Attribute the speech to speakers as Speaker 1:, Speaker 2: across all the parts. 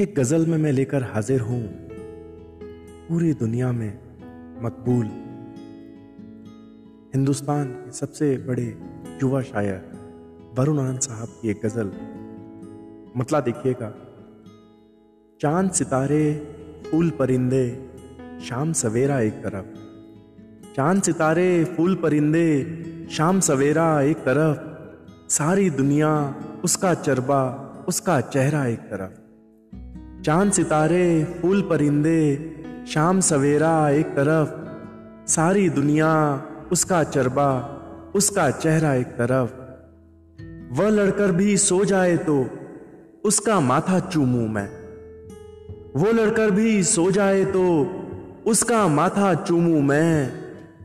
Speaker 1: एक गज़ल में मैं लेकर हाजिर हूँ। पूरी दुनिया में मकबूल। हिंदुस्तान के सबसे बड़े युवा शायर वरुण आनंद साहब की एक गज़ल। मतला देखिएगा। चाँद सितारे, फूल परिंदे, शाम सवेरा एक तरफ़। चाँद सितारे, फूल परिंदे, शाम सवेरा एक तरफ़। सारी दुनिया, उसका चरबा, उसका चेहरा एक तरफ़। चाँद सितारे, फूल परिंदे, शाम सवेरा एक तरफ़, सारी दुनिया उसका चरबा, उसका चेहरा एक तरफ़। वह लड़कर भी सो जाए तो उसका माथा चूमू मैं। वो लड़कर भी सो जाए तो उसका माथा चूमू मैं।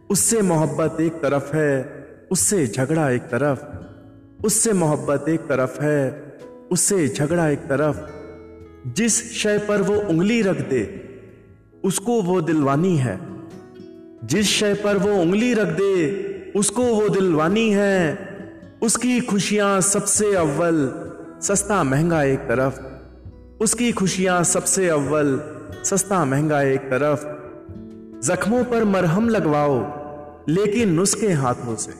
Speaker 1: उससे मोहब्बत एक तरफ़ है, उससे झगड़ा एक तरफ़। उससे मोहब्बत एक तरफ़ है, उससे झगड़ा एक तरफ़। जिस शय पर वो उंगली रख दे, उसको वो दिलवानी है। जिस शय पर वो उंगली रख दे, उसको वो दिलवानी है। उसकी खुशियाँ सबसे अव्वल, सस्ता महँगा एक तरफ़। उसकी खुशियाँ सबसे अव्वल, सस्ता महँगा एक तरफ़। जख्मों पर मरहम लगवाओ, लेकिन नुस्खे हाथों से।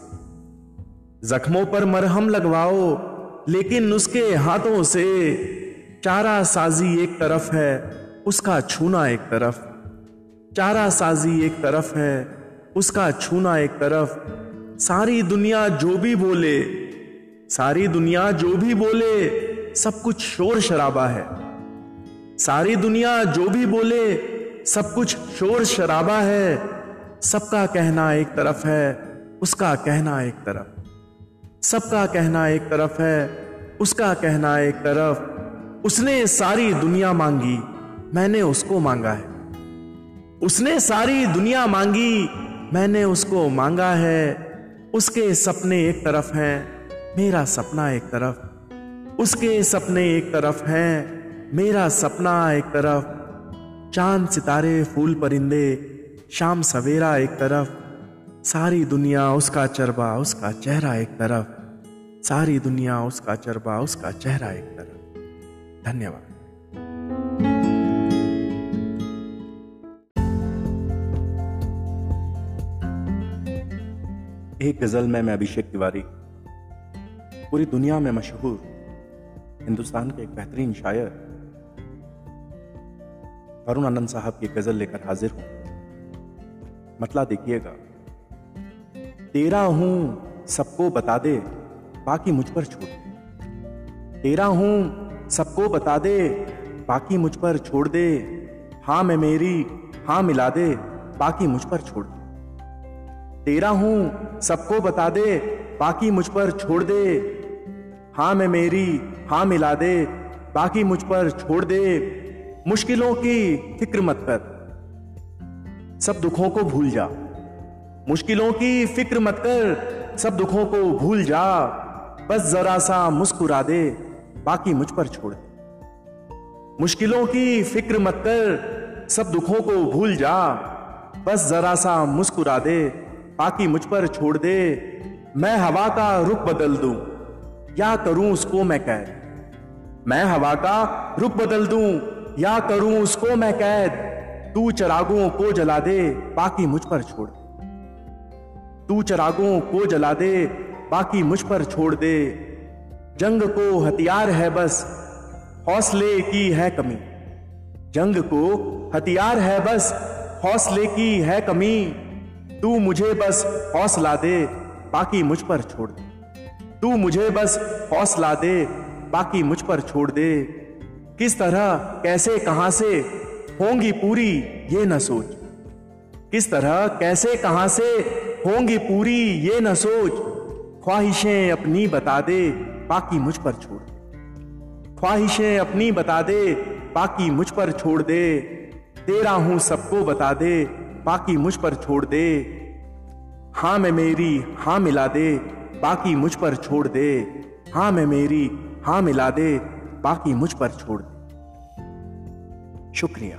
Speaker 1: जख्मों पर मरहम लगवाओ, लेकिन नुस्खे हाथों से। चारा साजी एक तरफ़ है, उसका छूना एक तरफ़। चारा साजी एक तरफ़ है, उसका छूना एक तरफ़। सारी दुनिया जो भी बोले, सारी दुनिया जो भी बोले, सब कुछ शोर शराबा है। सारी दुनिया जो भी बोले, सब कुछ शोर शराबा है। सबका कहना एक तरफ़ है, उसका कहना एक तरफ़। सबका कहना एक तरफ़ है, उसका कहना एक तरफ़। उसने सारी दुनिया मांगी, मैंने उसको मांगा है। उसने सारी दुनिया मांगी, मैंने उसको मांगा है। उसके सपने एक तरफ़ हैं, मेरा सपना एक तरफ़। उसके सपने एक तरफ़ हैं, मेरा सपना एक तरफ़। चाँद सितारे, फूल परिंदे, शाम सवेरा एक तरफ़। सारी दुनिया उसका चरबा, उसका चेहरा एक तरफ़। सारी दुनिया उसका चरबा, उसका चेहरा एक तरफ़। धन्यवाद। एक गज़ल में मैं अभिषेक तिवारी। पूरी दुनिया में मशहूर हिंदुस्तान के एक बेहतरीन शायर वरुण आनंद साहब की गज़ल लेकर हाजिर हूँ। मतला देखिएगा। तेरा हूँ सबको बता दे, बाकी मुझ पर छोड़ तेरा हूँ सबको बता दे, बाकी मुझ पर छोड़ दे। हाँ, मैं मेरी हाँ मिला दे, बाकी मुझ पर छोड़ दे। तेरा हूँ, सबको बता दे, बाकी मुझ पर छोड़ दे। हाँ, मैं मेरी हाँ मिला दे, बाकी मुझ पर छोड़ दे। मुश्किलों की फ़िक्र मत कर। सब दुखों को भूल जा। मुश्किलों की फ़िक्र मत कर। सब दुखों को भूल जा। बस जरा सा मुस्कुरा दे। बाकी मुझ पर छोड़ दे। मुश्किलों की फ़िक्र मत कर, सब दुखों को भूल जा। बस जरा सा मुस्कुरा दे, बाकी मुझ पर छोड़ दे। मैं हवा का रुख बदल दूँ, या करूँ उसको मैं कैद। मैं हवा का रुख बदल दूँ, या करूँ उसको मैं कैद। तू चरागों को जला दे, बाकी मुझ पर छोड़ दे। तू चरागों को जला दे, बाकी मुझ पर छोड़ दे। जंग को हथियार है बस, हौसले की है कमी। जंग को हथियार है बस, हौसले की है कमी। तू मुझे बस हौसला दे, बाकी मुझ पर छोड़ दे। तू मुझे बस हौसला दे, बाकी मुझ पर छोड़ दे। किस तरह, कैसे, कहाँ से, होंगी पूरी ये न सोच। किस तरह, कैसे, कहाँ से, होंगी पूरी ये न सोच। ख्वाहिशें अपनी बता दे बाकी मुझ पर छोड़ दे। ख्वाहिशें अपनी बता दे, बाकी मुझ पर छोड़ दे। तेरा हूँ सबको बता दे, बाकी मुझ पर छोड़ दे। हाँ मैं मेरी, हाँ मिला दे, बाकी मुझ पर छोड़ दे। हाँ मैं मेरी, हाँ मिला दे, बाकी मुझ पर छोड़ दे। शुक्रिया।